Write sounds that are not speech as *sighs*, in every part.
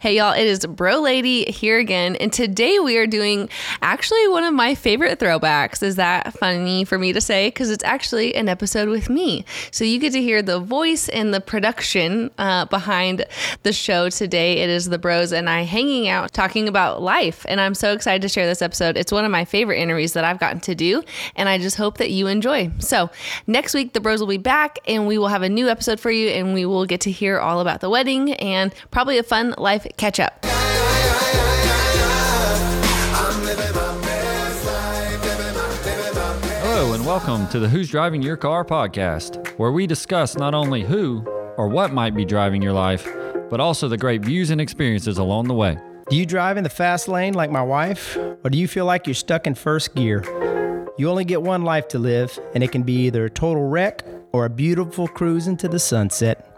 Hey, y'all, it is Bro Lady here again. And today we are doing actually one of my favorite throwbacks. Is that funny for me to say? Because it's actually an episode with me. So you get to hear the voice and the production uh, behind the show today. It is the bros and I hanging out talking about life. And I'm so excited to share this episode. It's one of my favorite interviews that I've gotten to do. And I just hope that you enjoy. So next week, the bros will be back and we will have a new episode for you and we will get to hear all about the wedding and probably a fun life catch up. Hello, and welcome to the Who's Driving Your Car podcast, where we discuss not only who or what might be driving your life, but also the great views and experiences along the way. Do you drive in the fast lane like my wife? Or do you feel like you're stuck in first gear? You only get one life to live, and it can be either a total wreck or a beautiful cruise into the sunset.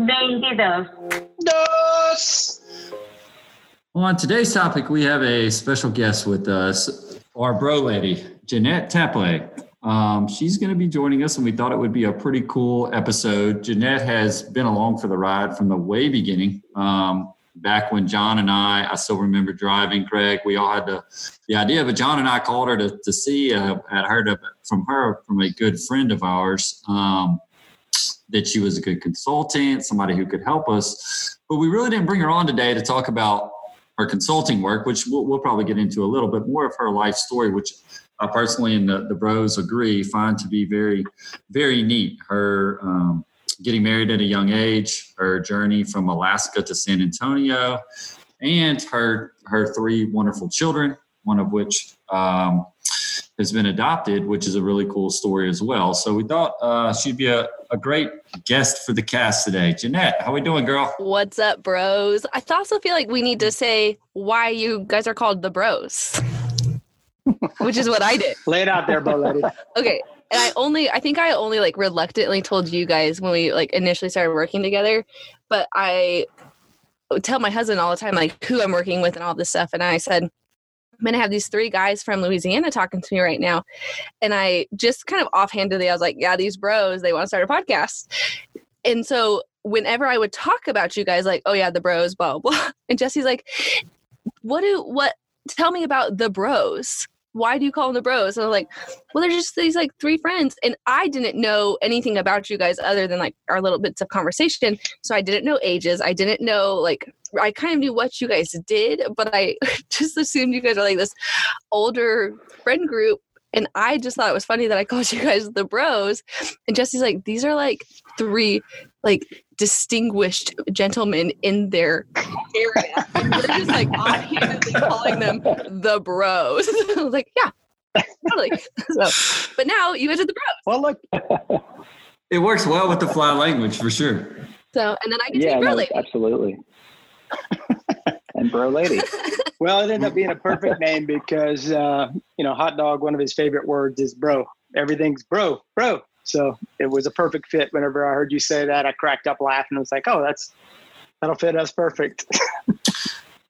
22. Well, on today's topic, we have a special guest with us, our bro lady, Jeanette Tapley. Um, she's going to be joining us, and we thought it would be a pretty cool episode. Jeanette has been along for the ride from the way beginning. Um, back when John and I, I still remember driving, Craig, we all had the, the idea, but John and I called her to, to see, uh, had heard of, from her, from a good friend of ours, um, that she was a good consultant, somebody who could help us. But we really didn't bring her on today to talk about her consulting work, which we'll, we'll probably get into a little bit more of her life story, which I personally and the, the bros agree find to be very, very neat. Her um, getting married at a young age, her journey from Alaska to San Antonio, and her her three wonderful children, one of which um, has been adopted, which is a really cool story as well. So we thought uh, she'd be a, a great guest for the cast today. Jeanette, how we doing, girl? What's up, bros? I also feel like we need to say why you guys are called the bros, *laughs* which is what I did. Lay it out there, Bro Lady. *laughs* Okay. And I only, I think I only like reluctantly told you guys when we like initially started working together, but I tell my husband all the time, like who I'm working with and all this stuff. And I said, I'm going to have these three guys from Louisiana talking to me right now. And I just kind of offhandedly, I was like, yeah, these bros, they want to start a podcast. And so whenever I would talk about you guys, like, oh yeah, the bros, blah, blah. And Jesse's like, what do, what, tell me about the bros. Why do you call them the bros? And I'm like, well, they're just these like three friends. And I didn't know anything about you guys other than like our little bits of conversation. So I didn't know ages. I didn't know like I kind of knew what you guys did, but I *laughs* just assumed you guys are like this older friend group. And I just thought it was funny that I called *laughs* you guys the bros. And Jesse's like, these are like three like distinguished gentlemen in their area. And you're just like offhandedly calling them the bros. *laughs* I was like, yeah, totally. So, but now you guys are the bros. Well, look, *laughs* It works well with the fly language for sure. So, and then I get to Yeah, be bro no, lady. absolutely. *laughs* and bro lady. well, it ended up being a perfect name because uh, you know, hot dog. One of his favorite words is bro. Everything's bro, bro. So it was a perfect fit. Whenever I heard you say that, I cracked up laughing. I was like, oh, that's that'll fit us perfect.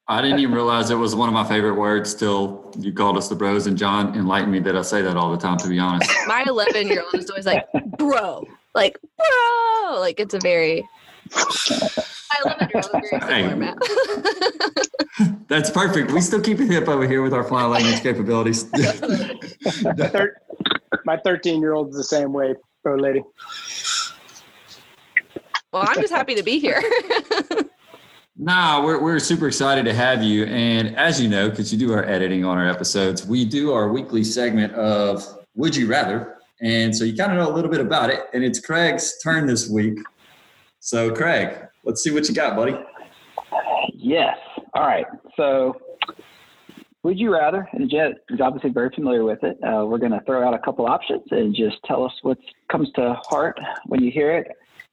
I didn't even realize it was one of my favorite words till you called us the bros, and John enlightened me that I say that all the time, to be honest. My 11 year old is always like, bro, like, bro. Like, it's a very, my 11 year old is very Hey. similar, Matt. *laughs* That's perfect. We still keep it hip over here with our fly language capabilities. *laughs* My My 13 year old is the same way, bro, lady. Well, I'm just happy to be here. *laughs* nah, we're, we're super excited to have you. And as you know, because you do our editing on our episodes, we do our weekly segment of Would You Rather? And so you kind of know a little bit about it. And it's Craig's turn this week. So, Craig, let's see what you got, buddy. Yes. All right. So, would you rather? And Jet is obviously very familiar with it. Uh, we're going to throw out a couple options and just tell us what comes to heart when you hear it.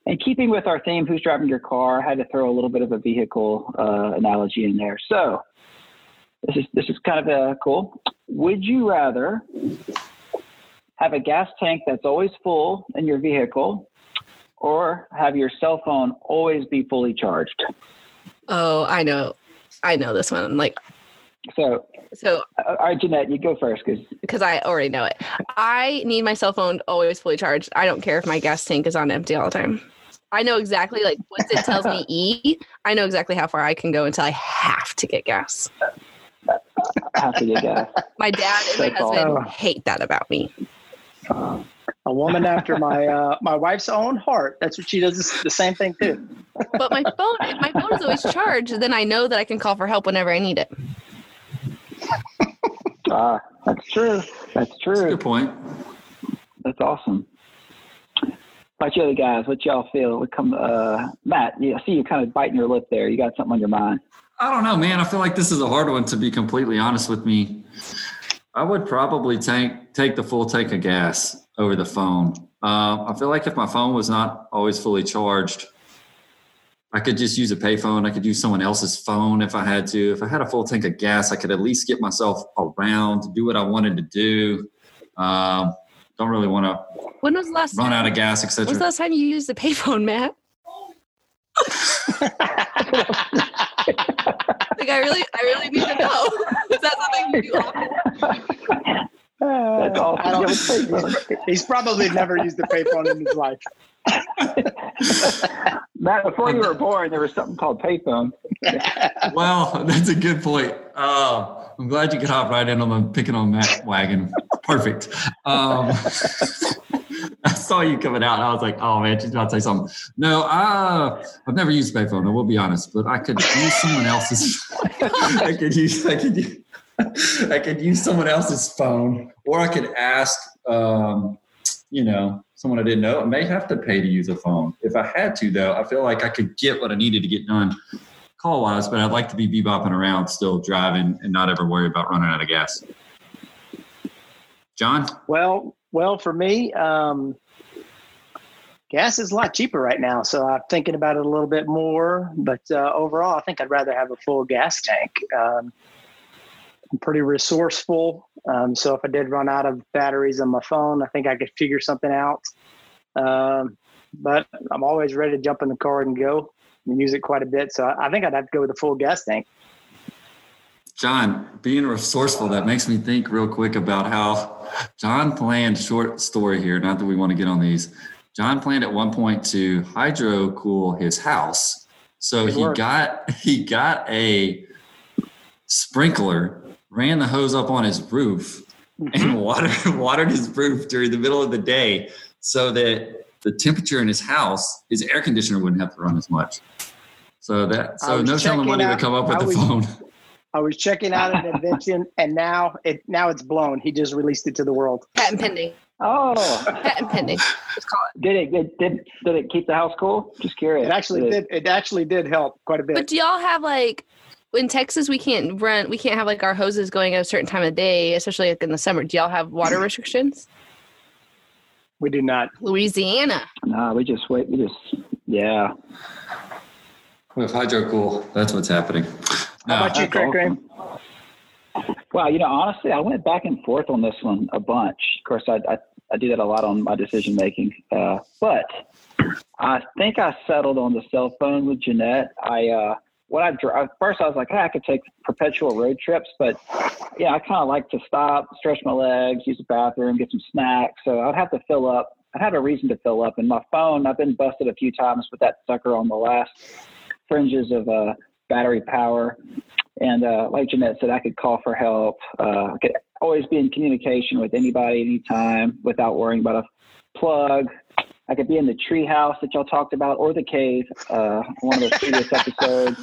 And keeping with our theme, who's driving your car? I had to throw a little bit of a vehicle uh, analogy in there. So this is this is kind of uh, cool. Would you rather have a gas tank that's always full in your vehicle, or have your cell phone always be fully charged? Oh, I know. I know this one. Like, So, so uh, all right, Jeanette, you go first because because I already know it. I need my cell phone always fully charged. I don't care if my gas tank is on empty all the time. I know exactly like once it tells me *laughs* E, I know exactly how far I can go until I have to get gas. I have to get gas. *laughs* My dad and my husband awesome. hate that about me. A woman after my uh, my wife's own heart. That's what she does. this- The same thing too. *laughs* But my phone, if my phone is always charged, then I know that I can call for help whenever I need it. Ah, that's true. That's That's a true. good point. That's awesome. About you other guys, what y'all feel? We come, uh, Matt. You I see you kind of biting your lip there. You got something on your mind. I don't know, man. I feel like this is a hard one to be completely honest with me. I would probably take take the full tank of gas over the phone. Uh, I feel like if my phone was not always fully charged, I could just use a payphone. I could use someone else's phone if I had to. If I had a full tank of gas, I could at least get myself around, do what I wanted to do. Um, don't really want to When was the last run time? out of gas, When was the last time you used the payphone, Matt? *laughs* Like I really, I really need to know. *laughs* Is that something you do often? That's awesome. I don't- Yeah, let's take one. he's, he's probably never used a payphone in his life. *laughs* Matt, before you were born, there was something called payphone. *laughs* Well, that's a good point. Uh, I'm glad you could hop right in on the picking on Matt wagon. Perfect. Um, *laughs* I saw you coming out. And I was like, oh man, she's about to say something. No, uh, I've never used payphone. I will be honest, but I could use someone else's. I could use. I could use. I could use someone else's phone, or I could ask. Um, you know, someone I didn't know. I may have to pay to use a phone. If I had to, though, I feel like I could get what I needed to get done call wise, but I'd like to be bebopping around, still driving, and not ever worry about running out of gas. John, Well, well, for me, um, gas is a lot cheaper right now, so I'm thinking about it a little bit more. But uh, overall, I think I'd rather have a full gas tank. Um, I'm pretty resourceful, um, so if I did run out of batteries on my phone, I think I could figure something out. Um, but I'm always ready to jump in the car and go and use it quite a bit. So I I think I'd have to go with a full gas tank. John, being resourceful, that makes me think real quick about how John planned short story here. Not that we want to get on these. John planned at one point to hydro cool his house. So Good he work. got *laughs* he got a sprinkler, ran the hose up on his roof, and mm-hmm. water, *laughs* watered his roof during the middle of the day so that the temperature in his house, his air conditioner wouldn't have to run as much. So that so no telling checking what he would come up with I the was- phone. I was checking out an invention, *laughs* and now it now it's blown. He just released it to the world. Patent pending. Oh, Patent pending. Just call it. did it did, did did it keep the house cool? Just curious. It actually did. It actually did help quite a bit. But do y'all have like in Texas we can't run we can't have like our hoses going at a certain time of day, especially like in the summer. Do y'all have water *clears throat* restrictions? we do not. Louisiana. No, we just wait. We just yeah. With hydro cool, that's what's happening. How about you, That's Craig awesome. Wow, you know, honestly, I went back and forth on this one a bunch. Of course, I I, I do that a lot on my decision making, uh, but I think I settled on the cell phone with Jeanette. I uh, when I dri- first I was like, hey, I could take perpetual road trips, but yeah, I kind of like to stop, stretch my legs, use the bathroom, get some snacks. So I'd have to fill up. I'd have a reason to fill up. And my phone, I've been busted a few times with that sucker on the last fringes of uh, battery power. And uh, like Jeanette said, I could call for help. Uh, I could always be in communication with anybody, anytime, without worrying about a plug. I could be in the tree house that y'all talked about, or the cave, uh, one of the previous episodes,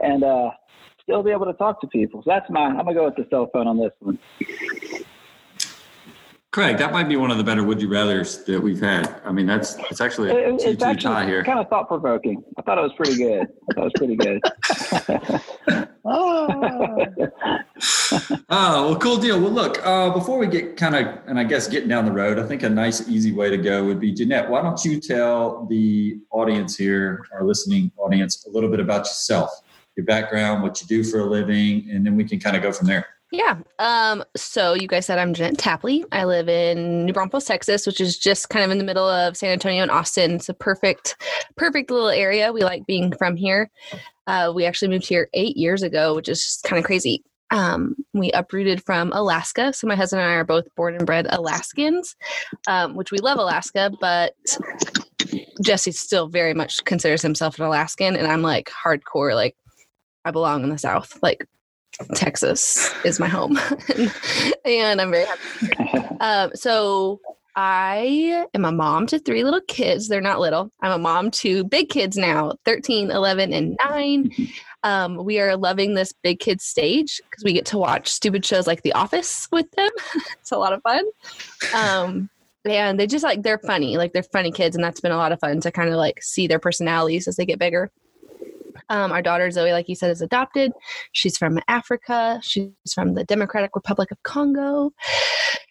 and uh, still be able to talk to people. So that's mine. I'm gonna go with the cell phone on this one. Craig, that might be one of the better would you rather's that we've had. I mean, that's it's actually a it- two it's actually tie here. kind of thought provoking. I thought it was pretty good. I thought it was pretty good. Oh, *laughs* Oh, well, cool deal. Well, look, uh, before we get kind of, and I guess getting down the road, I think a nice, easy way to go would be Jeanette, why don't you tell the audience here, our listening audience, a little bit about yourself, your background, what you do for a living, and then we can kind of go from there. Yeah. Um, so you guys said I'm Jeanette Tapley. I live in New Braunfels, Texas, which is just kind of in the middle of San Antonio and Austin. It's a perfect, perfect little area. We like being from here. Uh, we actually moved here eight years ago, which is just kind of crazy. Um, we uprooted from Alaska. So my husband and I are both born and bred Alaskans, um, which we love Alaska, but Jesse still very much considers himself an Alaskan. And I'm like hardcore, like I belong in the South. Like Texas is my home. *laughs* and I'm very happy. *laughs* Um, so I am a mom to three little kids. They're not little. I'm a mom to big kids now 13, 11, and 9. *laughs* Um, we are loving this big kids stage because we get to watch stupid shows like The Office with them. it's a lot of fun. Um, and they just like, they're funny. Like, they're funny kids. And that's been a lot of fun to kind of like see their personalities as they get bigger. Um, our daughter Zoe, like you said, is adopted. She's from Africa. She's from the Democratic Republic of Congo,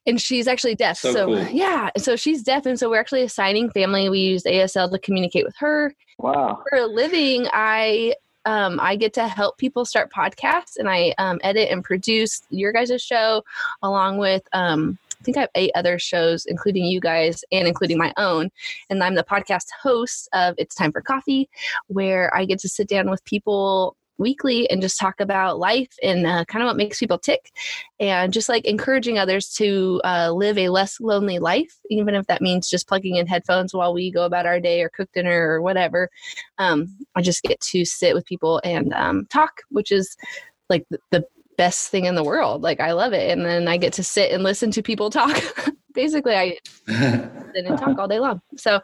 and she's actually deaf. So So, cool. yeah, so she's deaf, and so we're actually assigning family. We use ASL to communicate with her. Wow. For a living, I um, I get to help people start podcasts, and I um, edit and produce your guys' show along with. Um, think I have eight other shows, including you guys and including my own. And I'm the podcast host of It's Time for Coffee, where I get to sit down with people weekly and just talk about life and uh, kind of what makes people tick and just like encouraging others to uh, live a less lonely life even if that means just plugging in headphones while we go about our day or cook dinner or whatever um, i just get to sit with people and um, talk which is like the, the best thing in the world like i love it and then i get to sit and listen to people talk *laughs* basically i *laughs* sit and talk all day long. So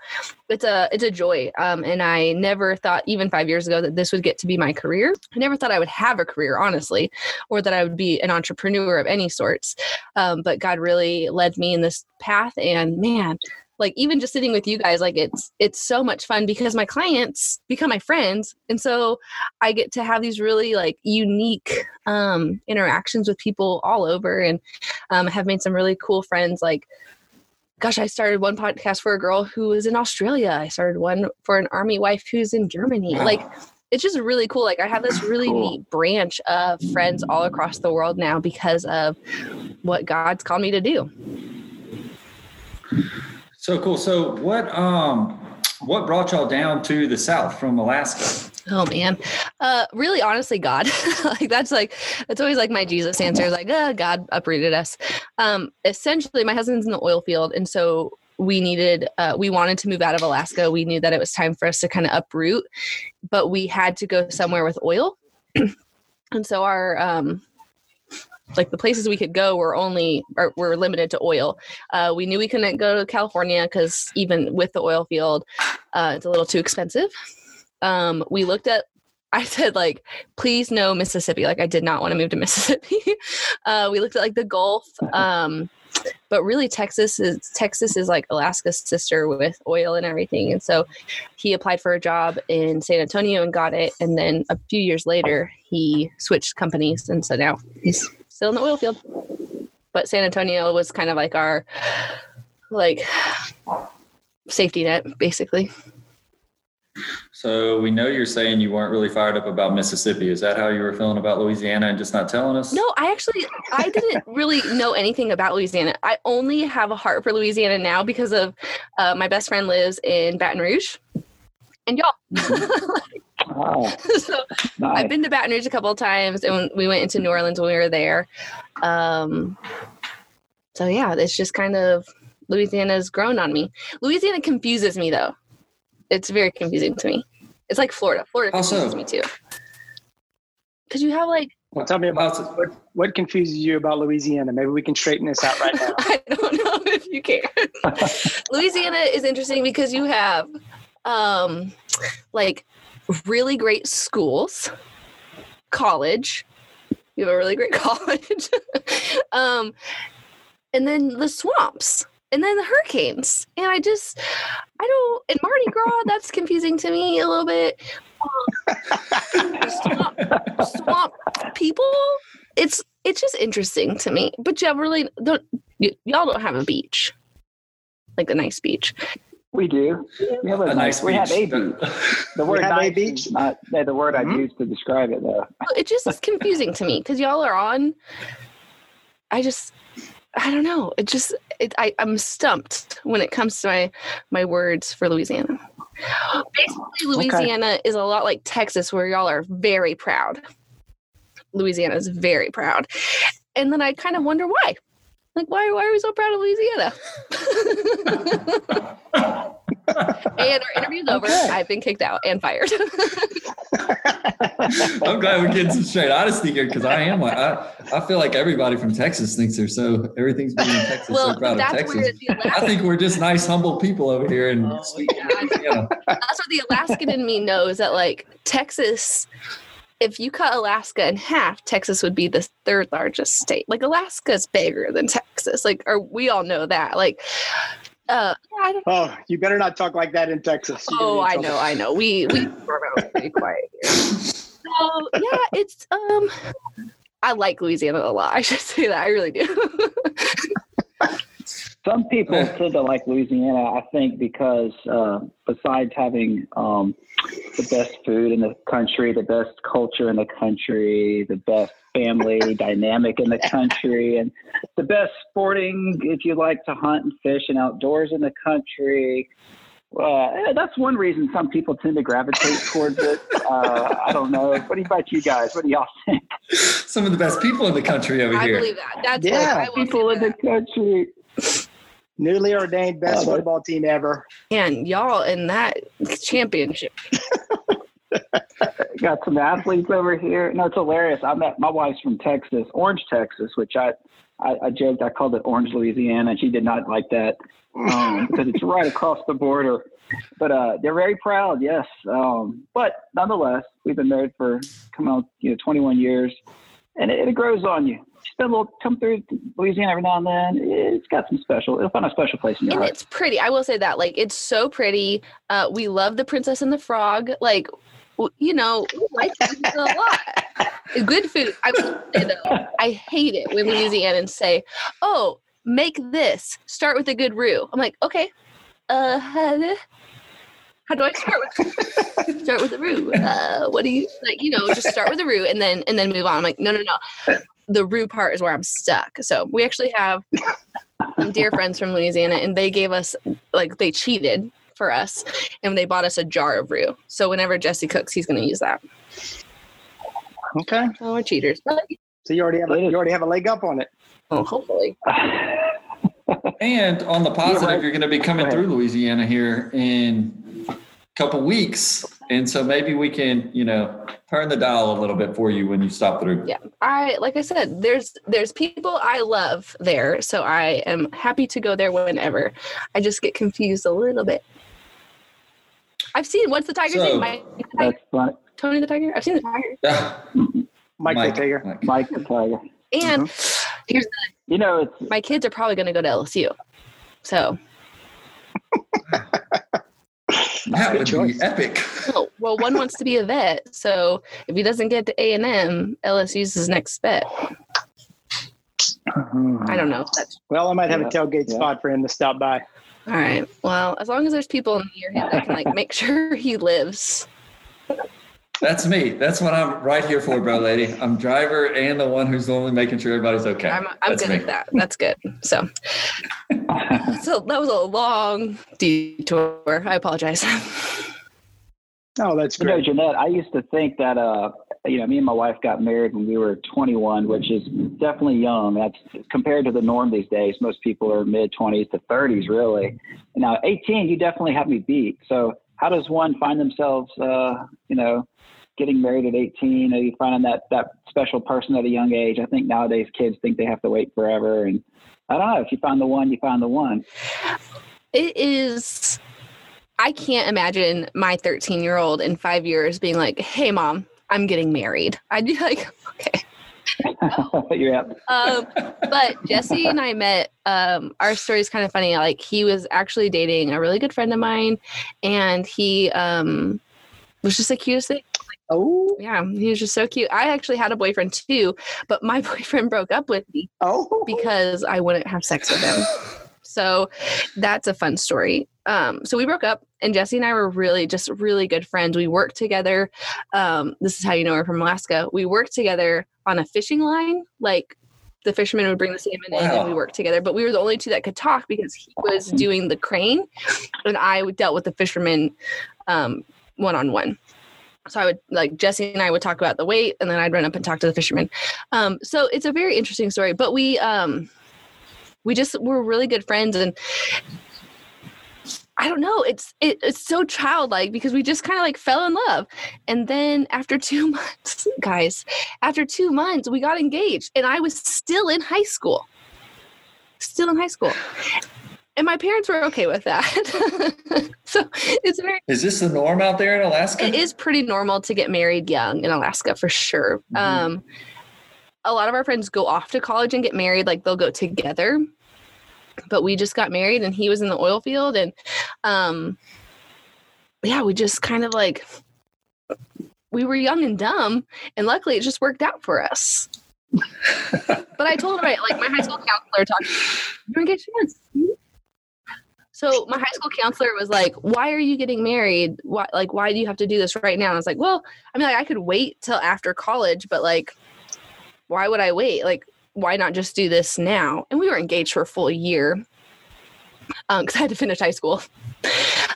it's a it's a joy. Um, and I never thought even five years ago that this would get to be my career. I never thought I would have a career, honestly, or that I would be an entrepreneur of any sorts. Um, but God really led me in this path, and man. Like even just sitting with you guys, like it's it's so much fun because my clients become my friends, and so I get to have these really like unique um, interactions with people all over, and um, have made some really cool friends. Like gosh, I started one podcast for a girl who was in Australia. I started one for an army wife who's in Germany. Like it's just really cool. Like I have this really Cool. neat branch of friends all across the world now because of what God's called me to do. So cool. So what um what brought y'all down to the south from Alaska? Oh man. Uh really honestly God. *laughs* like that's like that's always like my Jesus answer is like, uh, God uprooted us. Um essentially my husband's in the oil field and so we needed uh, we wanted to move out of alaska we knew that it was time for us to kind of uproot but we had to go somewhere with oil *clears throat* and so our um like the places we could go were only or were limited to oil uh, we knew we couldn't go to california because even with the oil field uh, it's a little too expensive um, we looked at *laughs* I said like, please no Mississippi. Like I did not want to move to *laughs* Mississippi. uh, we looked at like the Gulf, um, but really Texas is Texas is like Alaska's sister with oil and everything. And so he applied for a job in San Antonio and got it. And then a few years later, he switched companies, and so now he's still in the oil field. But San Antonio was kind of like our like safety net, basically. So we know you're saying you weren't really fired up about Mississippi. Is that how you were feeling about Louisiana and just not telling us? No, I actually I didn't *laughs* really know anything about Louisiana. I only have a heart for Louisiana now because of uh, my best friend lives in Baton Rouge, and y'all. *laughs* Wow. *laughs* so Nice. I've been to Baton Rouge a couple of times, and we went into New Orleans when we were there. Um, so yeah, it's just kind of Louisiana's grown on me. Louisiana confuses me though. It's very confusing to me. It's like Florida. Florida How so? confuses me too. Because you have like Well, tell me about About- what, what confuses you about Louisiana. Maybe we can straighten this out right *laughs* now. I don't know *laughs* if you can. Louisiana is interesting because you have um like really great schools, college. You have a really great *laughs* college. um and then the swamps and then the hurricanes. And I just I don't and Mardi Gras that's confusing to me a little bit. Swamp, swamp people it's it's just interesting to me. But you really don't. Y- y'all don't have a beach, like a nice beach. We do. We have a, A nice *laughs* We have a beach. beach. The word have a nice beach? not the word Mhm. I use to describe it though. It just is confusing to me because y'all are on. I just, I don't know. It just, it, I, I'm stumped when it comes to my my words for Louisiana. Basically, Louisiana is a lot like Texas, where y'all are very proud. Louisiana is very proud, and then I kind of wonder why. Like, why, why are we so proud of Louisiana? *laughs* and our interview's over. Okay. I've been kicked out and fired. *laughs* I'm glad we're getting some straight honesty here because I am like I, I feel like everybody from Texas thinks they're so everything's being in Texas well, so proud of that's Texas. where the I think we're just nice, humble people over here in Oh, sweet Louisiana. that's what the Alaskan in me knows that like Texas. If you cut Alaska in half, Texas would be the third largest state. Like Alaska's bigger than Texas. Like, or we all know that. Like, uh, yeah. Oh, you better not talk like that in Texas. You're Oh, I know, I know. We we pretty quiet here. So yeah, it's um, I like Louisiana a lot. *laughs* I should say that I really do. *laughs* Some people tend to like Louisiana, I think, because uh, besides having um, the best food in the country, the best culture in the country, the best family *laughs* dynamic in the country, and the best sporting, if you like to hunt and fish and outdoors in the country. Uh, that's one reason some people tend to gravitate towards it. Uh, I don't know. What about you guys? What do y'all think? Some of the best people in the country over I here. I believe that. That's Yeah, what I People say in the country. Newly ordained best Oh, football team ever. And y'all in that championship. got some athletes over here. No, it's hilarious. I met my wife's from Texas, Orange, Texas, which I, I, I joked I called it Orange, Louisiana, and she did not like that um, *laughs* because it's right across the border. But uh, they're very proud, yes. Um, but nonetheless, we've been married for come on, you know, 21 years, and it, it grows on you. Spend a little, come through Louisiana every now and then. It's got some special. It'll find a special place in your And heart. it's pretty. I will say that. Like, it's so pretty. Uh, we love the Princess and the Frog. Like, you know, we like *laughs* a lot. Good food. I will say though, I hate it when Louisianans say, "Oh, make this. Start with a good roux." I'm like, okay. Uh, how do- how do I start with start with the roux? Uh, what do you like? You know, just start with the roux and then and then move on. I'm like, no, no, no. The roux part is where I'm stuck. So we actually have *laughs* some dear friends from Louisiana, and they gave us like they cheated for us, and they bought us a jar of roux. So whenever Jesse cooks, he's going to use that. Okay, Oh, we're cheaters. So you already have a, you already have a leg up on it. oh, hopefully. *laughs* And on the positive, you're going to be coming through Louisiana here in a couple weeks. And so maybe we can, you know, turn the dial a little bit for you when you stop through. Yeah, I like I said, there's there's people I love there, so I am happy to go there whenever. I just get confused a little bit. I've seen what's the tiger's So- name? Mike, the tiger? That's funny. Tony the tiger. I've seen the tiger, *laughs* Yeah. Mike, Mike, tiger. Mike. Mike the Tiger. and mm-hmm. here's You know, it's my kids are probably going to go to LSU. So, *laughs* That would choice. be epic. oh, well, one wants to be a vet, so if he doesn't get to A and M, LSU's his next bet. Uh-huh. I don't know. If that's Well, I might have Yeah. a tailgate Yeah. spot for him to stop by. all right. Well, as long as there's people near him that can like make sure he lives. That's me. That's what I'm right here for, bro, lady. I'm driver and the one who's only making sure everybody's okay. I'm, I'm That's good me. at that. That's good. So, *laughs* so that was a long detour. I apologize. Oh, that's You know, great. Jeanette, I used to think that, uh, you know, me and my wife got married when we were 21, which is definitely young. That's compared to the norm these days. Most people are mid 20s to 30s, really. Now, 18, you definitely have me beat. So, how does one find themselves, uh, you know, getting married at 18? Are you finding that that special person at a young age? I think nowadays kids think they have to wait forever, and I don't know. If you find the one, you find the one. it is. I can't imagine my 13 year old in five years being like, "Hey, mom, I'm getting married." I'd be like, *laughs* "Okay." *laughs* yeah. um, but Jesse and I met. Um, our story is kind of funny. Like he was actually dating a really good friend of mine, and he um, was just the cutest thing. Like Oh, Yeah, he was just so cute. I actually had a boyfriend too, but my *laughs* boyfriend broke up with me oh, because I wouldn't have sex with him. *laughs* So that's a fun story. Um, so we broke up, and Jesse and I were really just really good friends. We worked together. Um, this is how you know we're from Alaska. We worked together on a fishing line. Like the fishermen would bring the salmon in, and we worked together. But we were the only two that could talk because he was doing the crane, and I dealt with the fishermen one on one. So I would like Jesse and I would talk about the weight, and then I'd run up and talk to the fishermen. Um, so it's a very interesting story. But we um, we just were really good friends, and I don't know. It's it, it's so childlike because we just kind of like fell in love, and then after *laughs* two months, guys, after two months, we got engaged, and I was still in high school, still in high school, and my parents were okay with that. *laughs* so it's very Is this the norm out there in Alaska? it is pretty normal to get married young in Alaska for sure. Mhm. Um, a lot of our friends go off to college and get married, like they'll go together. But we just got married, and he was in the oil field, and um, yeah, we just kind of like we were young and dumb, and luckily it just worked out for us. *laughs* but I told him, I, like my high school counselor talked, you're engaged two months. So my high school counselor was like, "Why are you getting married? Why like why do you have to do this right now?" And I was like, "Well, I mean, like I could wait till after college, but like, why would I wait? Like, why not just do this now?" And we were engaged for a full year because I had to finish high school.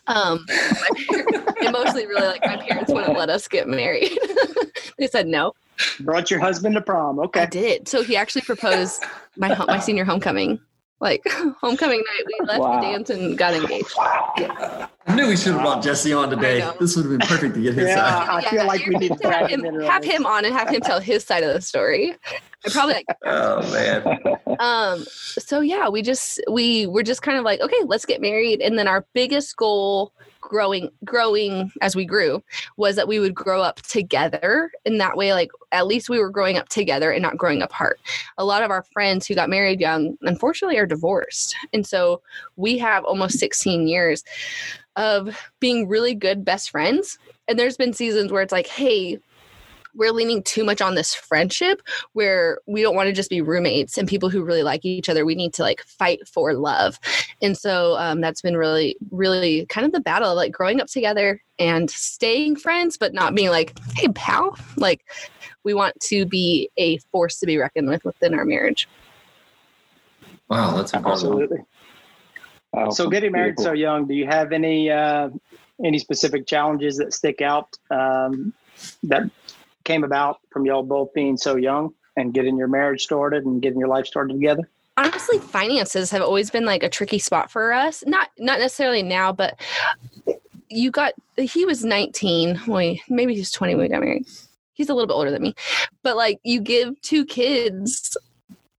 Um, parents, *laughs* and mostly really like my parents wouldn't let us get married. *laughs* they said no. brought your husband to prom. Okay? I did. So he actually proposed my my senior homecoming. Like *laughs* homecoming night, we left Wow. the dance and got engaged. I knew we should have brought Jesse on today. This would have been perfect to get his Yeah. side. I feel like we need gonna have have him, him have him on and have him tell his side of the story. I probably like *laughs* Oh man. um so yeah we just we were just kind of like okay let's get married and then our biggest goal growing growing as we grew was that we would grow up together. In that way like at least we were growing up together and not growing apart. A lot of our friends who got married young unfortunately are divorced. And so we have almost 16 years of being really good best friends. And there's been seasons where it's like hey we're leaning too much on this friendship where we don't want to just be roommates and people who really like each other. We need to like fight for love. And so um, that's been really, really kind of the battle of like growing up together and staying friends, but not being like, hey, pal. Like we want to be a force to be reckoned with within our marriage. Wow, that's incredible. Absolutely. Oh, So getting married so young, do you have any uh, any specific challenges that stick out um, that came about from y'all both being so young and getting your marriage started and getting your life started together? honestly finances have always been like a tricky spot for us. Not not necessarily now but you got he was 19 wait maybe he's 20 when we got married. He's a little bit older than me. But like you give two kids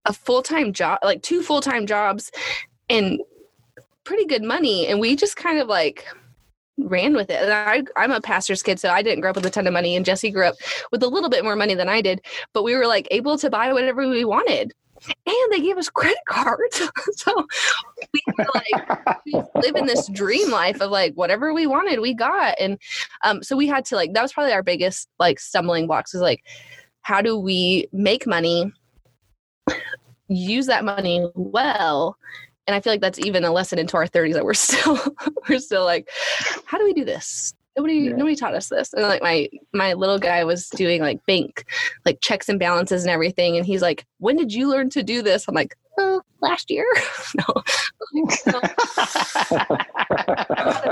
a full-time job like two full-time jobs and pretty good money and we just kind of like ran with it and I, i'm a pastor's kid so i didn't grow up with a ton of money and jesse grew up with a little bit more money than i did but we were like able to buy whatever we wanted and they gave us credit cards. *laughs* so we were like in this dream life of like whatever we wanted, we got. And um, so we had to like that was probably our biggest like stumbling blocks is like how do we make money, use that money well. And I feel like that's even a lesson into our 30s that we're *laughs* still we're still like, how do we do this? Nobody Yeah. nobody taught us this. And like my my little guy was doing like bank like checks and balances and everything. And he's like, when did you learn to do this? I'm like, oh, last year. *laughs* no. *laughs*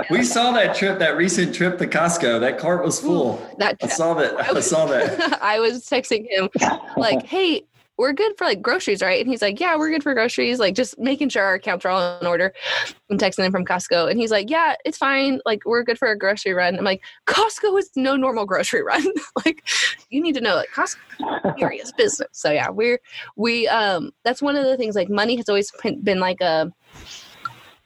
We saw that trip, that recent trip to Costco. That cart was full. that I saw that. I saw that. I was texting him like, hey, we're good for like groceries, right? And he's like, yeah, we're good for groceries. Like just making sure our accounts are all in order. I'm texting him from Costco and he's like, yeah, it's fine. Like we're good for a grocery run. I'm like, Costco is no normal grocery run. *laughs* like you need to know like Costco *laughs* is serious business. So yeah, we're, we, um, that's one of the things like money has always been been like a,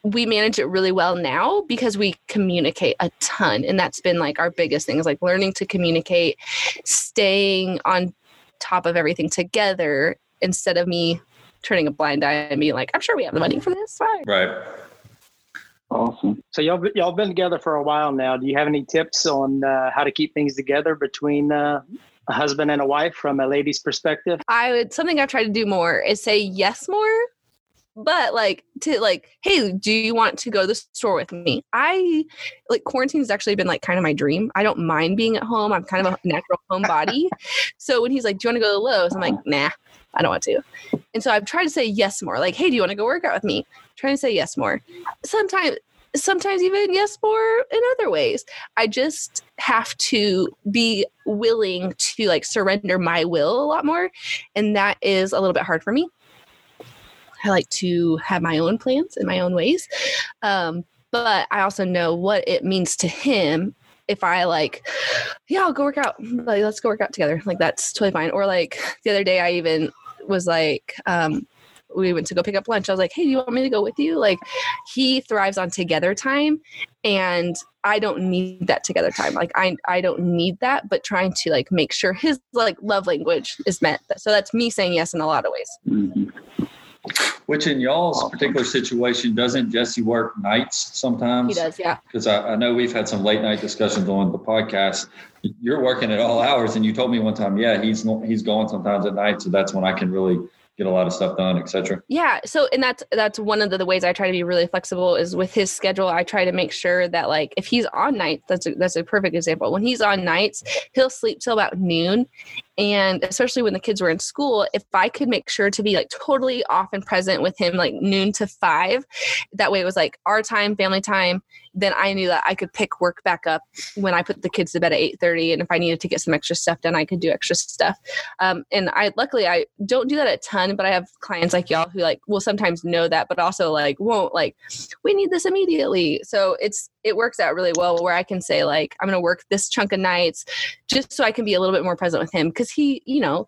we manage it really well now because we communicate a ton and that's been like our biggest thing is like learning to communicate staying on top of everything together instead of me turning a blind eye and being like i'm sure we have the money for this fine Right. Awesome. So y'all y'all been together for a while now. Do you have any tips on uh, how to keep things together between uh, a husband and a wife from a lady's perspective? I would something I've tried to do more is say yes more. But like to like, hey, do you want to go to the store with me? I like quarantine has actually been like kind of my dream. I don't mind being at home. I'm kind of a *laughs* natural homebody. so when he's like, Do you want to go to Lowe's? I'm like, uh-huh. nah, I don't want to. And so I've tried to say yes more. Like, hey, do you want to go work out with me? trying to say yes more. Sometimes sometimes even yes more in other ways. I just have to be willing to like surrender my will a lot more. And that is a little bit hard for me. I like to have my own plans in my own ways. Um, but I also know what it means to him if I like, yeah, I'll go work out. Like, let's go work out together. Like that's totally fine. Or like the other day, I even was like, um, we went to go pick up lunch. I was like, hey, do you want me to go with you? Like, he thrives on together time, and I don't need that together time. Like, I I don't need that, but trying to like make sure his like love language is met. So that's me saying yes in a lot of ways. Mm-hmm. Which in y'all's oh. particular situation, doesn't Jesse work nights sometimes? He does, yeah. Because I, I know we've had some late night discussions on the podcast. You're working at all hours, and you told me one time, yeah, he's he's going sometimes at night, so that's when I can really get a lot of stuff done, etc. Yeah. So, and that's that's one of the, the, ways I try to be really flexible is with his schedule. I try to make sure that like if he's on nights, that's a, that's a perfect example. When he's on nights, he'll sleep till about noon, and especially when the kids were in school, if I could make sure to be like totally off and present with him like noon to five, that way it was like our time, family time. Then I knew that I could pick work back up when I put the kids to bed at eight thirty, and if I needed to get some extra stuff done, I could do extra stuff. Um, and I luckily I don't do that a ton, but I have clients like y'all who like will sometimes know that, but also like won't like we need this immediately. So it's it works out really well where I can say like I'm to work this chunk of nights just so I can be a little bit more present with him because he, you know,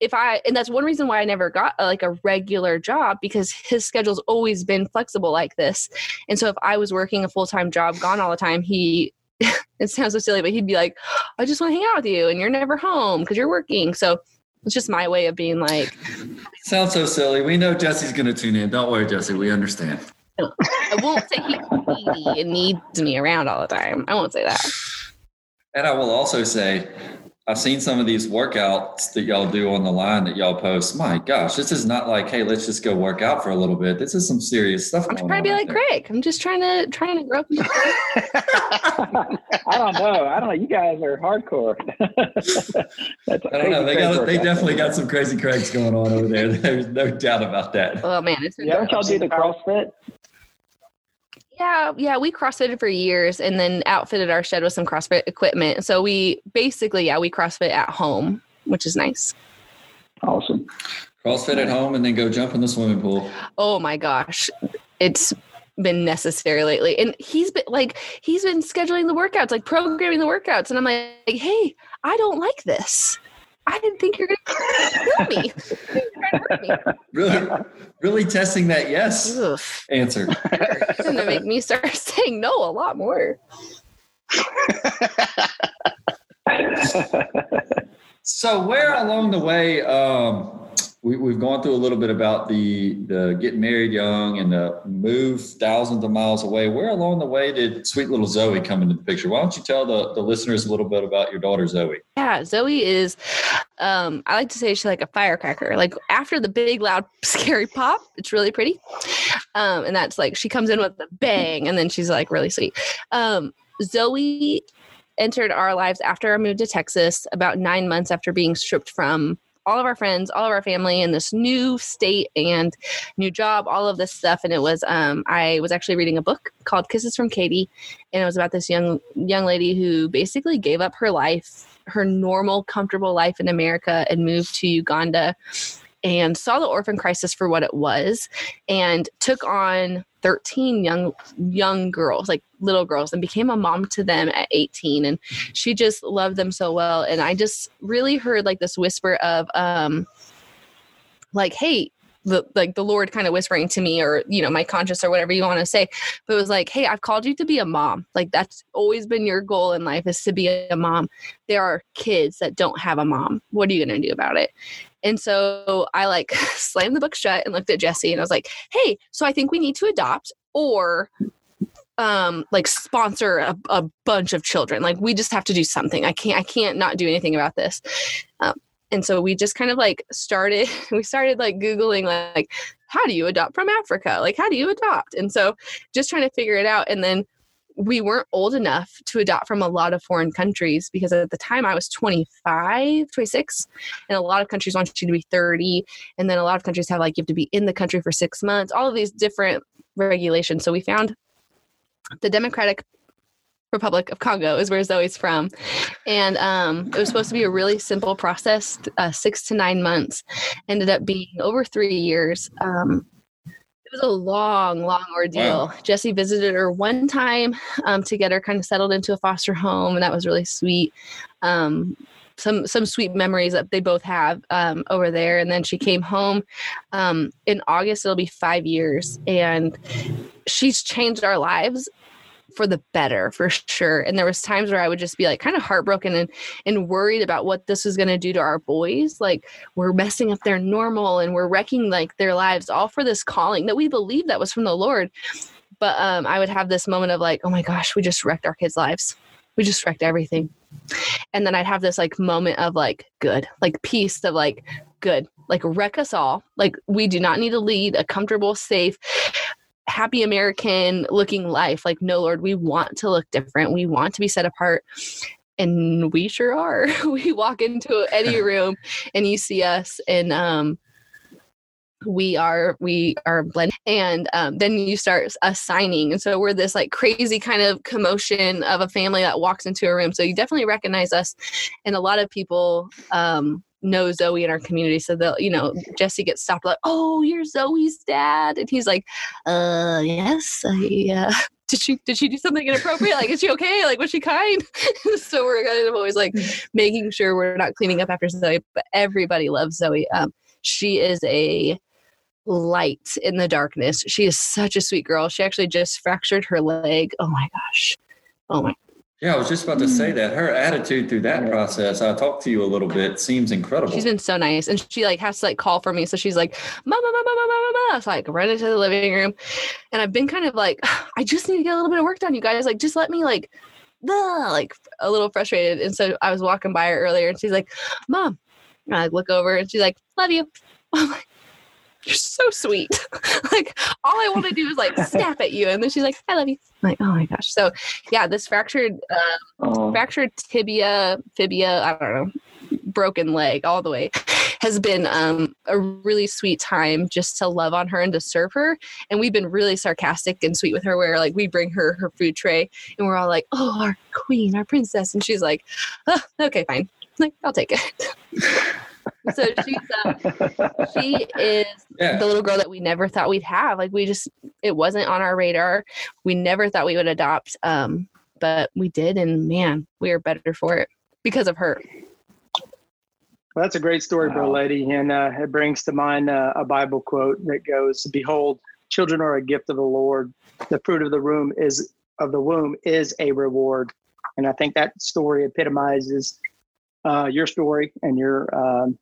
if I and that's one reason why I never got a, like a regular job because his schedule's always been flexible like this. And so if I was working a full-time job gone all the time, he *laughs* it sounds so silly, but he'd be like, I just want to hang out with you and you're never home because you're working. So it's just my way of being like *laughs* sounds so silly. We know Jesse's gonna tune in. Don't worry, Jesse, we understand. I won't say he's needy and needs me around all the time. I won't say that. And I will also say, I've seen some of these workouts that y'all do on the line that y'all post. My gosh, this is not like, hey, let's just go work out for a little bit. This is some serious stuff. I'm trying to be like there. Craig. I'm just trying to trying to grow up. *laughs* I don't know. I don't know. You guys are hardcore. *laughs* I don't know. They got they definitely got some crazy Craigs going on over there. *laughs* There's no doubt about that. Oh man, it's yeah. Don't y'all do the CrossFit? Yeah, yeah, we CrossFitted for years and then outfitted our shed with some CrossFit equipment. So we basically, yeah, we CrossFit at home, which is nice. Awesome. CrossFit at home and then go jump in the swimming pool. Oh my gosh. It's been necessary lately. And he's been like, he's been scheduling the workouts, like programming the workouts. And I'm like, hey, I don't like this. I didn't think you're going to kill me. *laughs* really, really testing that yes Oof. answer. It's going to make me start *laughs* saying no a lot more. *laughs* so, where along the way, um, we, we've gone through a little bit about the the getting married young and the move thousands of miles away. Where along the way did sweet little Zoe come into the picture? Why don't you tell the, the listeners a little bit about your daughter Zoe? Yeah, Zoe is um, I like to say she's like a firecracker. Like after the big loud *laughs* scary pop, it's really pretty. Um, and that's like she comes in with a bang and then she's like really sweet. Um, Zoe entered our lives after our move to Texas about nine months after being stripped from all of our friends, all of our family in this new state and new job, all of this stuff. And it was, um, I was actually reading a book called Kisses from Katie, and it was about this young young lady who basically gave up her life, her normal, comfortable life in America, and moved to Uganda and saw the orphan crisis for what it was and took on 13 young young girls like little girls and became a mom to them at 18 and she just loved them so well. And i just really heard like this whisper of um like hey the like the lord kind of whispering to me or you know my conscience or whatever you want to say but it was like hey i've called you to be a mom. Like that's always been your goal in life is to be a mom. There are kids that don't have a mom. What are you going to do about it? And so I like *laughs* slammed the book shut and looked at Jesse and I was like, hey, so I think we need to adopt or um like sponsor a, a bunch of children. Like we just have to do something. I can't i can't not do anything about this. Um, and so we just kind of like started *laughs* we started like googling like how do you adopt from africa like how do you adopt and so just trying to figure it out and then we weren't old enough to adopt from a lot of foreign countries because at the time I was 25, 26, and a lot of countries want you to be 30. And then a lot of countries have like you have to be in the country for six months, all of these different regulations. So we found the Democratic Republic of Congo is where Zoe's from. And um, it was supposed to be a really simple process, uh, six to nine months, ended up being over three years. Um, it was a long, long ordeal. Wow. Jesse visited her one time um, to get her kind of settled into a foster home, and that was really sweet. Um, some some sweet memories that they both have um, over there. And then she came home um, in August. It'll be five years, and she's changed our lives for the better for sure. And there was times where i would just be like kind of heartbroken and and worried about what this was going to do to our boys. Like we're messing up their normal and we're wrecking like their lives all for this calling that we believe that was from the lord. But um i would have this moment of like oh my gosh we just wrecked our kids lives. We just wrecked everything. And then i'd have this like moment of like good like peace of like good like wreck us all. Like we do not need to lead a comfortable safe happy American looking life. Like, no, Lord, we want to look different. We want to be set apart. And we sure are. *laughs* we walk into any *laughs* room and you see us and um we are we are blended and um, then you start assigning and so we're this like crazy kind of commotion of a family that walks into a room so you definitely recognize us and a lot of people um, know Zoe in our community. So they'll, you know, Jesse gets stopped like, "Oh, you're Zoe's dad," and he's like, "Uh, yes, I." Uh, *laughs* did she did she do something inappropriate? Like, is she okay? Like, was she kind? *laughs* so we're kind of always like making sure we're not cleaning up after Zoe. But everybody loves Zoe. Um, she is a light in the darkness. She is such a sweet girl. She actually just fractured her leg. Oh my gosh. Oh my Yeah, I was just about to say mm. that. Her attitude through that process, I talked to you a little bit, seems incredible. She's been so nice, and she like has to like call for me. So she's like, "Mama, mama, mama, mama, mama." So I like run into the living room, and I've been kind of like, *sighs* I just need to get a little bit of work done, you guys. Like, just let me like, blah, like a little frustrated. And so I was walking by her earlier, and she's like, "Mom," and I look over, and she's like, "Love you." *laughs* I'm like, "You're so sweet." *laughs* like all I want to do is like snap at you, and then she's like, "I love you." I'm like, oh my gosh. So yeah, this fractured. Uh, Oh, fractured tibia, fibia, I don't know, broken leg all the way has been um, a really sweet time just to love on her and to serve her. And we've been really sarcastic and sweet with her, where like we bring her her food tray and we're all like, oh, our queen, our princess. And she's like, oh, okay, fine. I'm like, I'll take it. *laughs* *laughs* so she's um, she is yeah. the little girl that we never thought we'd have. Like we just it wasn't on our radar. We never thought we would adopt. Um, but we did and man, we are better for it because of her. Well, that's a great story, bro, lady, and uh, it brings to mind uh, a Bible quote that goes, "Behold, children are a gift of the Lord. The fruit of the womb is of the womb is a reward." And I think that story epitomizes uh, your story and your um,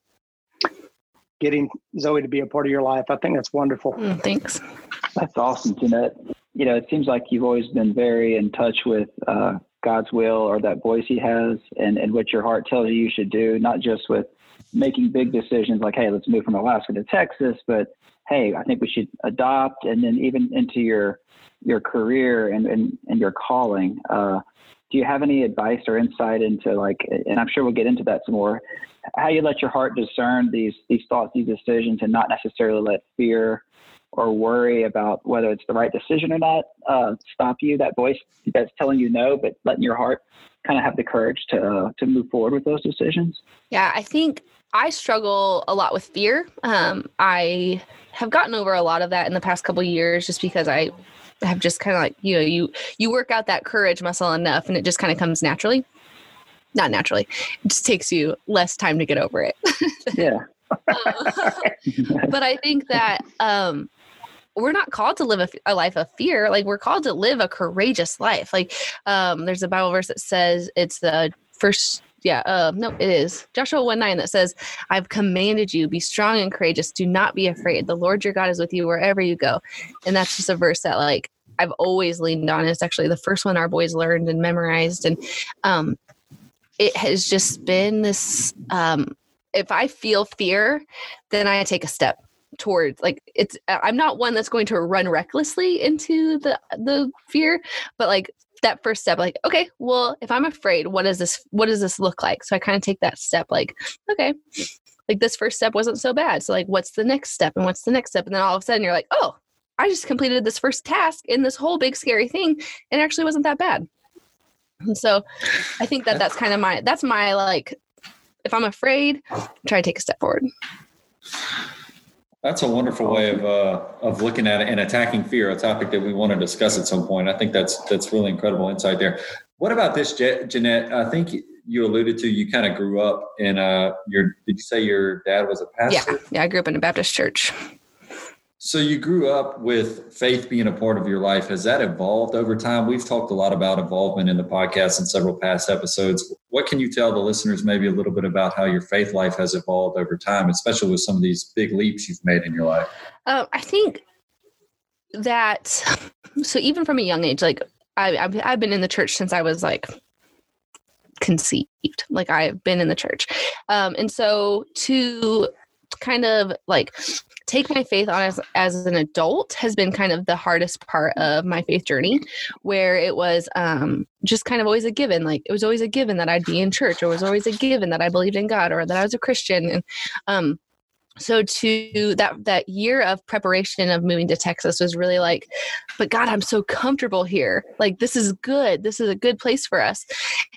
getting Zoe to be a part of your life. I think that's wonderful. Mm, thanks. That's awesome, Jeanette. You know, it seems like you've always been very in touch with uh, God's will or that voice He has, and, and what your heart tells you you should do, not just with making big decisions like, hey, let's move from Alaska to Texas, but hey, I think we should adopt, and then even into your your career and and, and your calling. Uh, do you have any advice or insight into like, and I'm sure we'll get into that some more, how you let your heart discern these these thoughts, these decisions, and not necessarily let fear or worry about whether it's the right decision or not uh, stop you that voice that's telling you no but letting your heart kind of have the courage to uh, to move forward with those decisions Yeah, I think I struggle a lot with fear. Um, I have gotten over a lot of that in the past couple years just because I have just kind of like, you know, you you work out that courage muscle enough and it just kind of comes naturally. Not naturally. It just takes you less time to get over it. *laughs* yeah but I think that um, we're not called to live a, a life of fear. Like we're called to live a courageous life. Like um, there's a Bible verse that says it's the first. Yeah, uh, no, it is Joshua 1 9 that says, I've commanded you, be strong and courageous. Do not be afraid. The Lord your God is with you wherever you go. And that's just a verse that, like, I've always leaned on. It's actually the first one our boys learned and memorized. And um, it has just been this um, if I feel fear, then I take a step towards like it's i'm not one that's going to run recklessly into the the fear but like that first step like okay well if i'm afraid what does this what does this look like? So i kind of take that step like okay like this first step wasn't so bad. So like what's the next step and what's the next step? And then all of a sudden you're like oh i just completed this first task in this whole big scary thing. And it actually wasn't that bad. And so i think that that's kind of my that's my like if i'm afraid try to take a step forward That's a wonderful way of uh, of looking at it and attacking fear, a topic that we want to discuss at some point. I think that's that's really incredible insight there. What about this, Jeanette? I think you alluded to you kind of grew up in a your. Did you say your dad was a pastor? Yeah, yeah. I grew up in a Baptist church. So you grew up with faith being a part of your life. Has that evolved over time? We've talked a lot about involvement in the podcast in several past episodes. What can you tell the listeners maybe a little bit about how your faith life has evolved over time, especially with some of these big leaps you've made in your life? Um, I think that so even from a young age, like I, I've, I've been in the church since I was like conceived. Like I've been in the church, um, and so to kind of like take my faith on as, as an adult has been kind of the hardest part of my faith journey where it was um, just kind of always a given like it was always a given that i'd be in church or it was always a given that i believed in god or that i was a christian and um, so to that that year of preparation of moving to texas was really like but god i'm so comfortable here. Like this is good. This is a good place for us.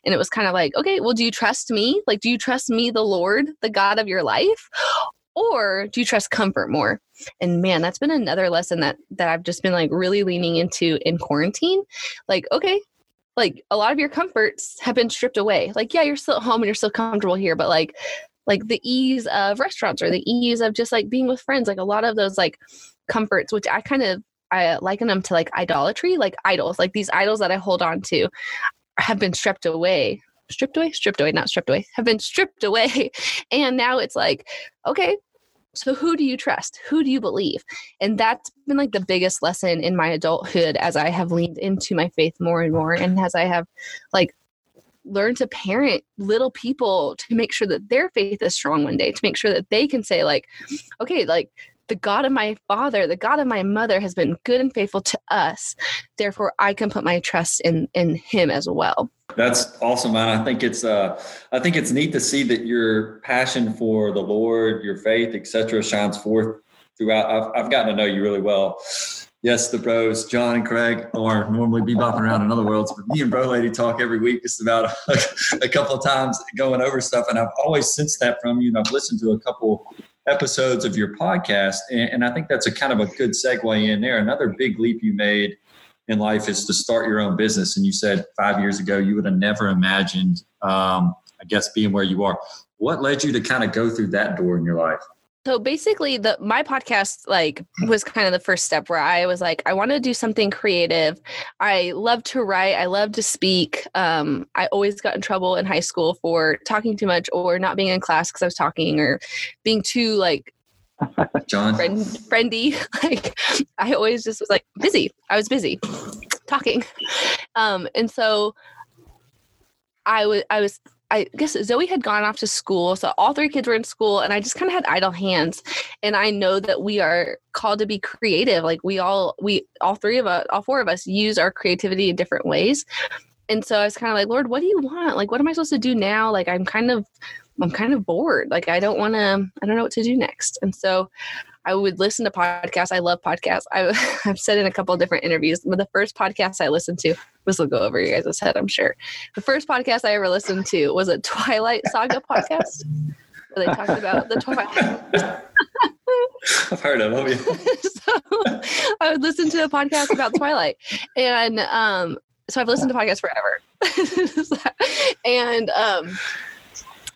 And it was kind of like okay well do you trust me? Like do you trust me the lord the god of your life or do you trust comfort more? And man that's been another lesson that that i've just been like really leaning into in quarantine. Like okay like a lot of your comforts have been stripped away. Like yeah you're still at home and you're still comfortable here but like like the ease of restaurants or the ease of just like being with friends like a lot of those like comforts which i kind of i liken them to like idolatry like idols like these idols that i hold on to have been stripped away stripped away, stripped away, not stripped away, have been stripped away. *laughs* And now it's like, okay, so who do you trust? Who do you believe? And that's been like the biggest lesson in my adulthood as I have leaned into my faith more and more. And as I have like learned to parent little people to make sure that their faith is strong one day, to make sure that they can say, like, okay, like the God of my father, the God of my mother has been good and faithful to us. Therefore, I can put my trust in in him as well. That's awesome, man. I think it's uh, I think it's neat to see that your passion for the Lord, your faith, etc., shines forth throughout. I've, I've gotten to know you really well. Yes, the bros, John and Craig, are normally be bopping around in other worlds, but me and Bro Lady talk every week just about a, *laughs* a couple of times going over stuff. And I've always sensed that from you. And I've listened to a couple episodes of your podcast. And, and, I think that's a kind of a good segue in there. Another big leap you made in life is to start your own business. And you said five years ago you would have never imagined, um, I guess, being where you are. What led you to kind of go through that door in your life? So basically the my podcast like was kind of the first step where I was like I want to do something creative. I love to write, I love to speak. Um, I always got in trouble in high school for talking too much or not being in class cuz I was talking or being too like *laughs* John friend, friendy. *laughs* Like I always just was like busy. I was busy talking. Um, and so I was I was I guess Zoe had gone off to school. So all three kids were in school and I just kind of had idle hands. And I know that we are called to be creative. Like we all, we, all three of us, all four of us use our creativity in different ways. And so I was kind of like, Lord, what do you want? Like, what am I supposed to do now? Like, I'm kind of, I'm kind of bored. Like, I don't want to, I don't know what to do next. And so I would listen to podcasts. I love podcasts. I, *laughs* have said in a couple of different interviews, but the first podcast I listened to, this will go over your guys' head, I'm sure. The first podcast I ever listened to was a Twilight Saga podcast where they talked about the Twilight. I've heard of them. *laughs* so I would listen to a podcast about Twilight. And um, so I've listened to podcasts forever. *laughs* and um,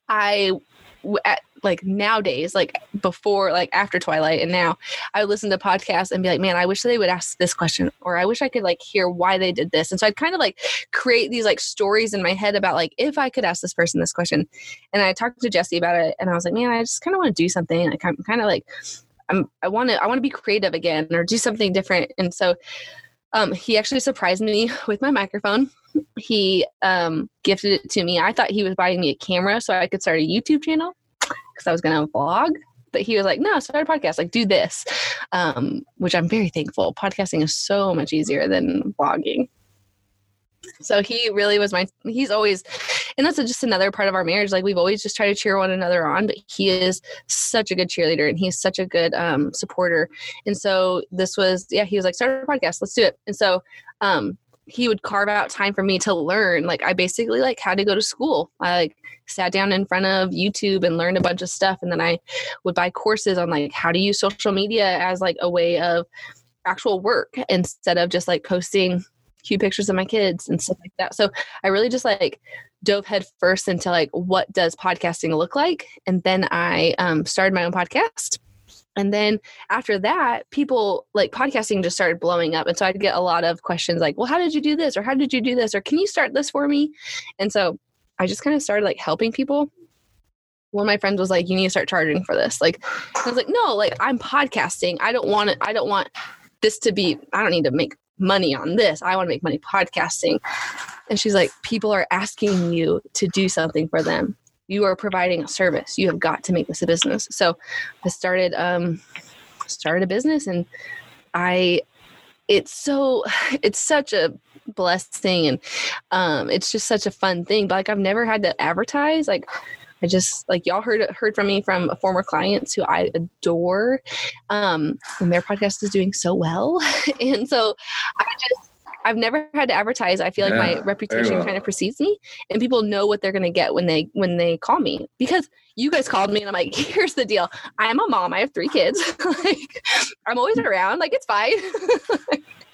I at like nowadays, like before, like after Twilight, and now I would listen to podcasts and be like, man, I wish they would ask this question, or I wish I could like hear why they did this. And so I'd kind of like create these like stories in my head about like if I could ask this person this question. And I talked to Jesse about it, and I was like, man, I just kind of want to do something. Like I'm kind of like I'm I want to I want to be creative again or do something different. And so um, he actually surprised me *laughs* with my microphone. He um, gifted it to me. I thought he was buying me a camera so I could start a YouTube channel because I was going to vlog. But he was like, no, start a podcast. Like, do this, um, which I'm very thankful. Podcasting is so much easier than vlogging. So he really was my, he's always, and that's just another part of our marriage. Like we've always just tried to cheer one another on, but he is such a good cheerleader and he's such a good um, supporter. And so this was, yeah, he was like, start a podcast, let's do it. And so um, he would carve out time for me to learn. Like I basically like had to go to school. I like sat down in front of YouTube and learned a bunch of stuff. And then I would buy courses on like how to use social media as like a way of actual work instead of just like posting cute pictures of my kids and stuff like that. So I really just like dove head first into like what does podcasting look like, and then I um, started my own podcast. And then after that, people like podcasting just started blowing up. And so I'd get a lot of questions like, well, how did you do this? Or how did you do this? Or can you start this for me? And so I just kind of started like helping people. One of my friends was like, you need to start charging for this. Like, I was like, no, like I'm podcasting. I don't want it. I don't want this to be, I don't need to make money on this. I want to make money podcasting. And she's like, people are asking you to do something for them. You are providing a service. You have got to make this a business. So I started um started a business and I it's so *sighs* it's such a blessed thing and um it's just such a fun thing. But like I've never had to advertise. Like I just like y'all heard heard from me from a former clients who I adore, um, and their podcast is doing so well, *laughs* and so I just I've never had to advertise. I feel like Yeah, my reputation well. kind of precedes me, and people know what they're going to get when they when they call me because you guys called me and I'm like, *laughs* here's the deal. I'm a mom. I have three kids. *laughs* like I'm always around. Like it's fine.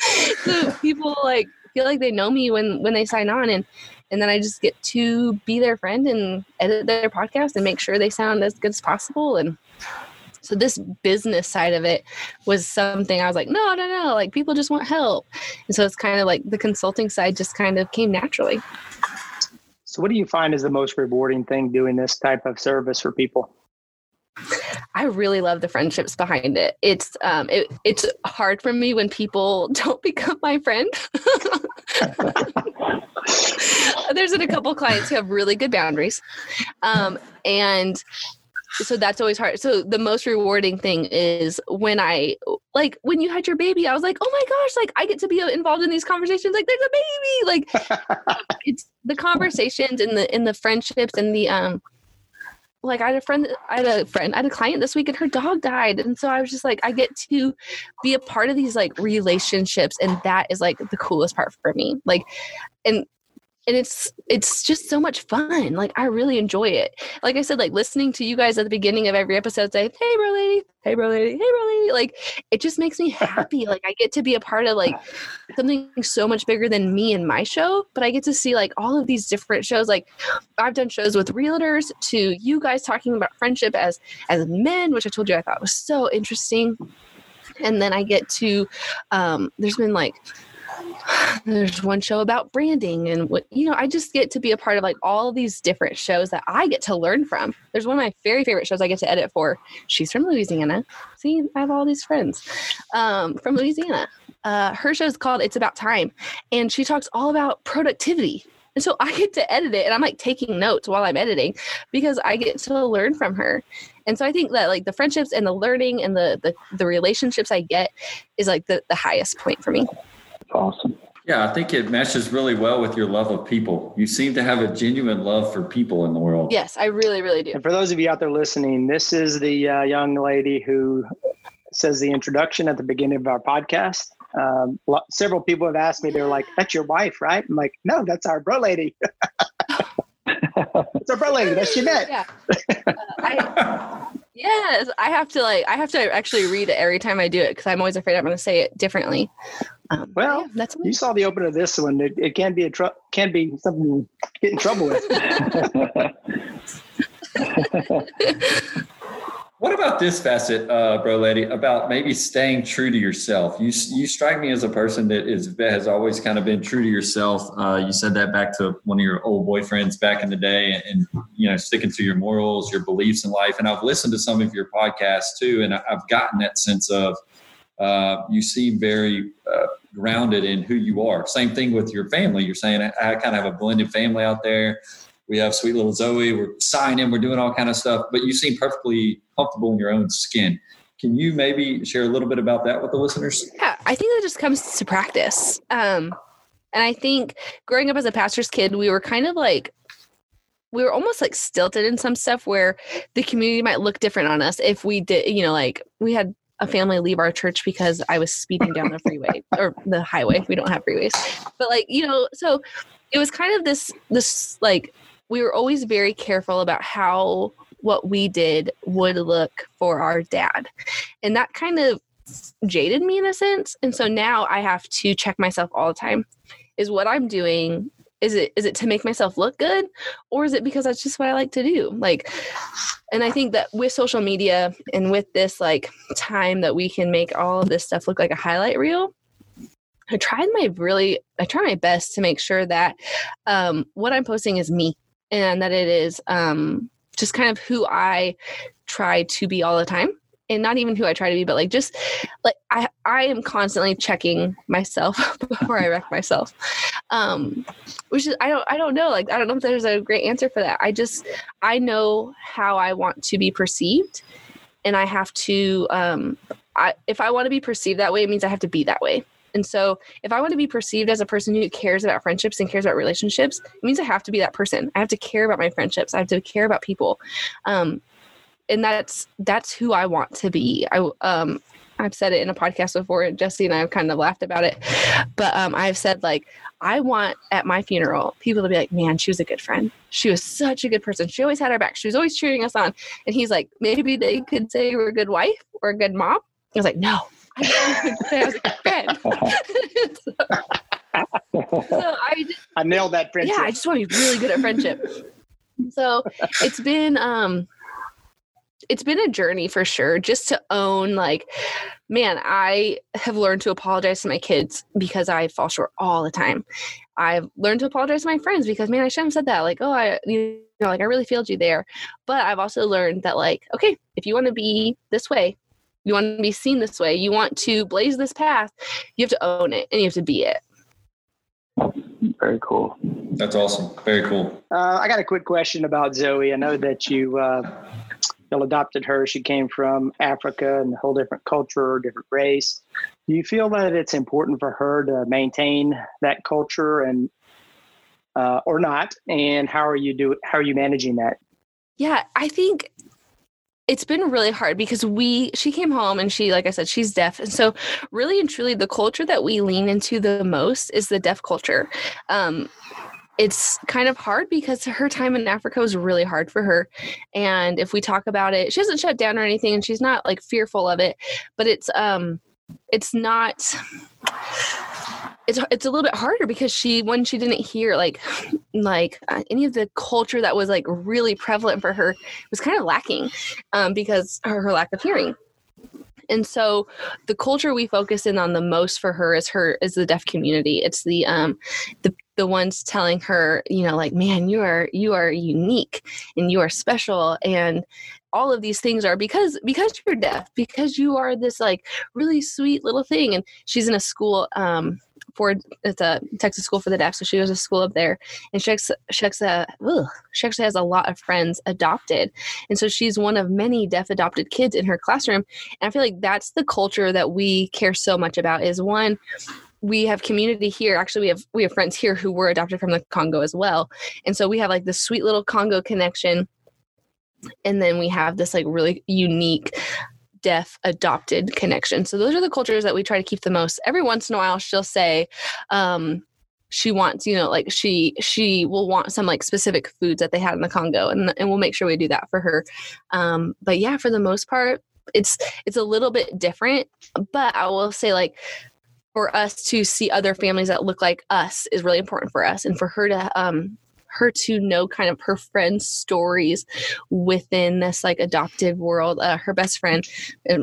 *laughs* so people like feel like they know me when when they sign on and and then I just get to be their friend and edit their podcast and make sure they sound as good as possible and so this business side of it was something I was like, no, no, no, like people just want help. And so it's kind of like the consulting side just kind of came naturally. So, what do you find is the most rewarding thing doing this type of service for people? I really love the friendships behind it. It's um it, it's hard for me when people *laughs* don't become my friend. *laughs* There's been a couple clients who have really good boundaries. Um and so that's always hard. So the most rewarding thing is when I like when you had your baby, I was like, oh my gosh, like I get to be involved in these conversations. Like there's a baby. Like *laughs* it's the conversations and the in the friendships and the um like I had a friend I had a friend, I had a client this week and her dog died. And so I was just like, I get to be a part of these like relationships and that is like the coolest part for me. Like and and it's it's just so much fun. Like I really enjoy it. Like I said, like listening to you guys at the beginning of every episode say, "Hey, bro, lady. Hey, bro, lady. Hey, bro, lady." Like it just makes me *laughs* happy. like I get to be a part of like something so much bigger than me and my show. But I get to see like all of these different shows. Like I've done shows with realtors to you guys talking about friendship as as men, which I told you I thought was so interesting. And then I get to um, there's been like there's one show about branding and what you know i just get to be a part of like all these different shows that i get to learn from. There's one of my very favorite shows i get to edit for. She's from louisiana. See i have all these friends um, from louisiana. Uh, her show is called it's about time and she talks all about productivity. And so i get to edit it and i'm like taking notes while i'm editing because i get to learn from her. And so i think that like the friendships and the learning and the the, the relationships i get is like the, the highest point for me Awesome. Yeah, I think it meshes really well with your love of people. You seem to have a genuine love for people in the world. Yes, I really, really do. And for those of you out there listening, this is the uh, young lady who says the introduction at the beginning of our podcast. Um, lo- several people have asked me, they're like, that's your wife, right? I'm like, no, that's our bro lady. *laughs* it's our bro lady. That's Jeanette. Yeah. Uh, I, yes, I have to like I have to actually read it every time I do it because I'm always afraid I'm going to say it differently. Um, Well, yeah, that's You saw the opener of this one. It, it can be a tr- can be something to get in trouble with. *laughs* What about this facet, uh, bro, lady? About maybe staying true to yourself. You you strike me as a person that is has always kind of been true to yourself. Uh, you said that back to one of your old boyfriends back in the day, and, and you know sticking to your morals, your beliefs in life. And I've listened to some of your podcasts too, and I- I've gotten that sense of uh, you seem very uh, grounded in who you are. Same thing with your family. You're saying I, I kind of have a blended family out there. We have sweet little Zoe. We're signing. We're doing all kind of stuff. But you seem perfectly comfortable in your own skin. Can you maybe share a little bit about that with the listeners? Yeah, I think that just comes to practice. Um, and I think growing up as a pastor's kid, we were kind of like we were almost like stilted in some stuff where the community might look different on us if we did, you know, like we had a family leave our church because I was speeding down the freeway *laughs* or the highway. We don't have freeways. But like, you know, so it was kind of this this like we were always very careful about how what we did would look for our dad. And that kind of jaded me in a sense. And so now I have to check myself all the time. Is what I'm doing is it is it to make myself look good or is it because that's just what I like to do? Like and I think that with social media and with this like time that we can make all of this stuff look like a highlight reel, I tried my really I try my best to make sure that um, what I'm posting is me and that it is um, just kind of who I try to be all the time and not even who I try to be, but like just like I I am constantly checking myself *laughs* before I wreck myself. Um which is I don't I don't know like I don't know if there's a great answer for that. I just I know how I want to be perceived and I have to um I if I want to be perceived that way it means I have to be that way. And so if I want to be perceived as a person who cares about friendships and cares about relationships, it means I have to be that person. I have to care about my friendships. I have to care about people. Um, and that's that's who I want to be. I um I've said it in a podcast before. and Jesse and I have kind of laughed about it, but um, I've said like I want at my funeral people to be like, "Man, she was a good friend. She was such a good person. She always had our back. She was always cheering us on." And he's like, "Maybe they could say you were a good wife or a good mom." I was like, "No, I say I was a good friend." *laughs* so, *laughs* so I, just, I nailed that friendship. Yeah, I just want to be really good at friendship. so it's been um it's been a journey for sure just to own like man i have learned to apologize to my kids because i fall short all the time. I've learned to apologize to my friends because man i shouldn't have said that. Like oh i you know like i really failed you there. But i've also learned that like okay if you want to be this way you want to be seen this way you want to blaze this path you have to own it and you have to be it. Very cool. That's awesome. Very cool. Uh, i got a quick question about zoe. I know that you uh, adopted her. She came from Africa and a whole different culture, different race. Do you feel that it's important for her to maintain that culture and uh, or not? And how are you do how are you managing that? Yeah, I think it's been really hard because we she came home and she like i said she's deaf and so really and truly the culture that we lean into the most is the deaf culture um it's kind of hard because her time in Africa was really hard for her. And if we talk about it, she hasn't shut down or anything and she's not like fearful of it, but it's um it's not it's it's a little bit harder because she when she didn't hear like like uh, any of the culture that was like really prevalent for her was kind of lacking um, because her, her lack of hearing and so the culture we focus in on the most for her is her is the deaf community. It's the um the the ones telling her you know like man you are you are unique and you are special. And all of these things are because because you're deaf because you are this like really sweet little thing. And she's in a school um for it's a Texas school for the deaf so she goes to school up there and she actually, she actually, uh, ugh, she actually has a lot of friends adopted. And so she's one of many deaf adopted kids in her classroom. And I feel like that's the culture that we care so much about is one we have community here. Actually we have we have friends here who were adopted from the congo as well. And so we have like this sweet little congo connection. And then we have this like really unique deaf adopted connection. So those are the cultures that we try to keep the most. Every once in a while she'll say um, she wants you know like she she will want some like specific foods that they had in the congo and, and we'll make sure we do that for her. Um, but yeah for the most part it's it's a little bit different. But i will say like for us to see other families that look like us is really important for us and for her to um her to know kind of her friends stories within this like adoptive world. Uh, her best friend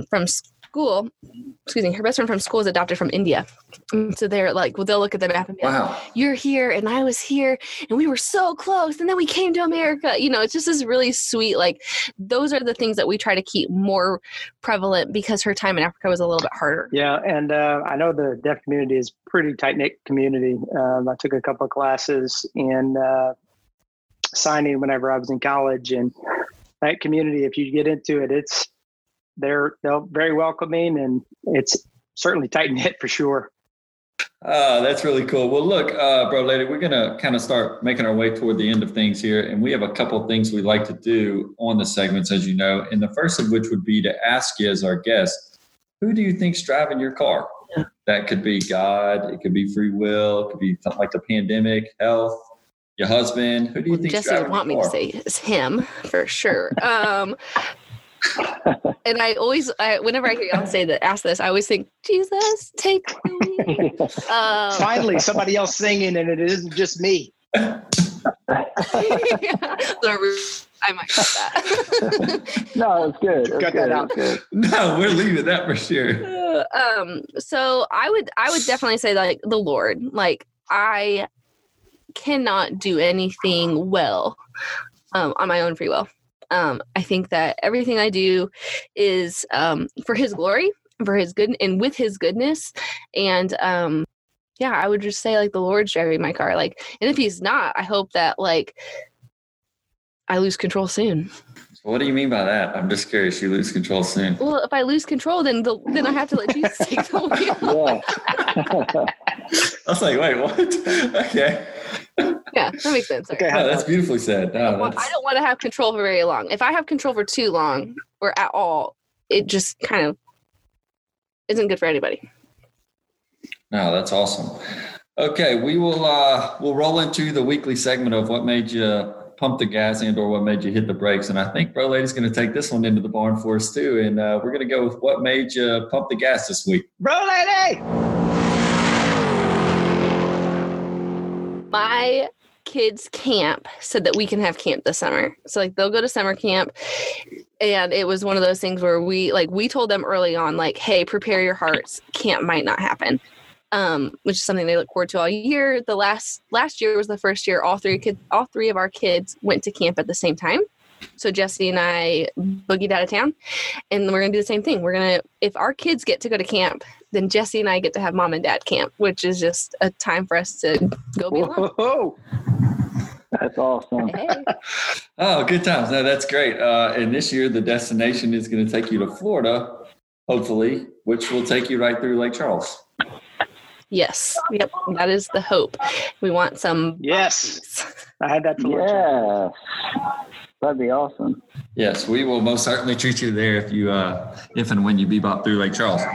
from school excuse me, her best friend from school is adopted from India. And so they're like, well, they'll look at the map and be like, Wow. you're here and I was here and we were so close and then we came to America. You know, it's just this really sweet, like those are the things that we try to keep more prevalent because her time in Africa was a little bit harder. Yeah, and uh, I know the deaf community is pretty tight knit community. Um, I took a couple of classes in uh, signing whenever I was in college, and that community, if you get into it, it's they're they're very welcoming, and it's certainly tight knit *laughs* for sure. Uh, that's really cool. Well, look, uh, bro, lady, we're gonna kind of start making our way toward the end of things here, and we have a couple of things we like to do on the segments, as you know. And the first of which would be to ask you, as our guest, who do you think's driving your car? That could be God, it could be free will, it could be something like the pandemic, health, your husband. Who do you Well, think Jesse would want me your to say it's him for sure. *laughs* Um, *laughs* and I always, I, whenever I hear y'all say that, ask this, I always think, Jesus, take me. *laughs* Um, Finally, somebody else singing, and it isn't just me. *laughs* the- I might cut that. no, it's good. It's Cut that out. It's good. No, we're leaving that for sure. um, so I would, I would definitely say like the Lord. Like I cannot do anything well um, on my own free will. Um, I think that everything I do is um, for His glory, for His good, and with His goodness. And um, yeah, I would just say like the Lord's driving my car. Like, and if He's not, I hope that like I lose control soon. What do you mean by that? I'm just curious. You lose control soon. Well, if I lose control, then the, then I have to let *laughs* Jesus take the wheel. *laughs* I was like, wait, what? *laughs* okay. *laughs* Yeah, that makes sense. Okay, No, that's beautifully said. No, Well, that's, I don't want to have control for very long. If I have control for too long or at all, it just kind of isn't good for anybody. No, that's awesome. Okay, we will uh we'll roll into the weekly segment of what made you pump the gas and or what made you hit the brakes. And I think Bro Lady's gonna take this one into the barn for us too. And uh, we're gonna go with what made you pump the gas this week. Bro, lady. My kids' camp said that we can have camp this summer. So like they'll go to summer camp. And it was one of those things where we like we told them early on like hey prepare your hearts. Camp might not happen. Um, which is something they look forward to all year. The last last year was the first year all three kids all three of our kids went to camp at the same time so jesse and i boogied out of town and we're gonna do the same thing we're gonna if our kids get to go to camp then jesse and i get to have mom and dad camp which is just a time for us to go be alone Whoa. That's awesome. hey. *laughs* Oh, good times. No, that's great. Uh, and this year the destination is gonna take you to Florida, hopefully, which will take you right through Lake Charles. yes yep that is the hope we want some Yes. I had that for lunch. Yeah. That'd be awesome. Yes, we will most certainly treat you there if you uh if and when you bebop through Lake Charles. *laughs*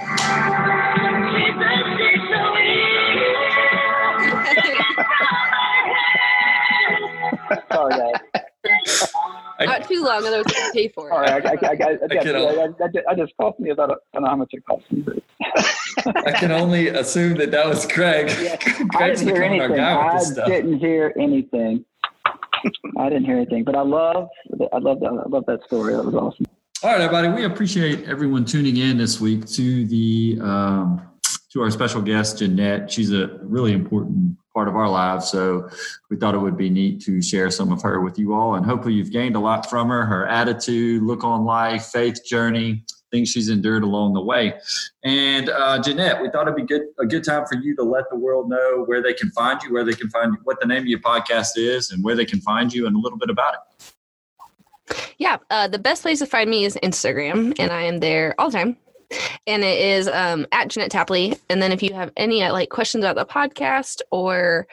Sorry, guys. not too long otherwise we can pay for it Sorry, I, I, I, I, I, I, I, I, I just cost me about, a, I don't know how much it cost me. I can only assume that that was Craig. *laughs* I Craig's didn't hear anything. I didn't hear anything. I didn't hear anything, but I love, I love that, I love that story. That was awesome. All right, everybody. We appreciate everyone tuning in this week to the um, to our special guest Jeanette. She's a really important part of our lives, so we thought it would be neat to share some of her with you all, and hopefully you've gained a lot from her. Her attitude, look on life, faith journey, things she's endured along the way. And uh, Jeanette, we thought it'd be good a good time for you to let the world know where they can find you, where they can find you, what the name of your podcast is, and where they can find you, and a little bit about it. Yeah, uh, the best place to find me is Instagram, and I am there all the time. And it is um, at Jeanette Tapley. And then if you have any uh, like questions about the podcast or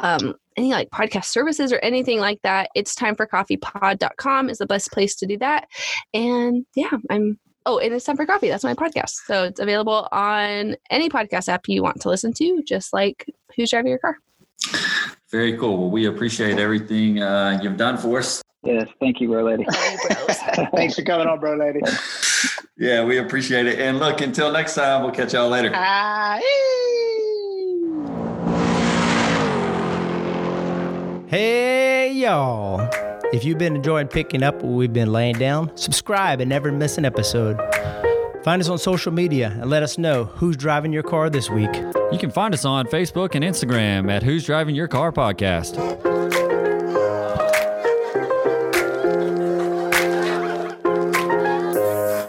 um, any like podcast services or anything like that, it's time for coffeepod.com is the best place to do that. And yeah, I'm oh, and it's time for coffee. That's my podcast. So it's available on any podcast app you want to listen to, just like who's driving your car. Very cool. Well, we appreciate everything uh, you've done for us. Yes, thank you, bro, lady. *laughs* Thanks for coming on, bro, lady. Yeah, we appreciate it. And look, until next time, we'll catch y'all later. Ah, Hey, y'all. If you've been enjoying picking up what we've been laying down, subscribe and never miss an episode. Find us on social media and let us know who's driving your car this week. You can find us on Facebook and Instagram at Who's Driving Your Car Podcast.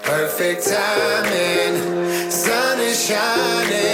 Perfect timing, sun is shining,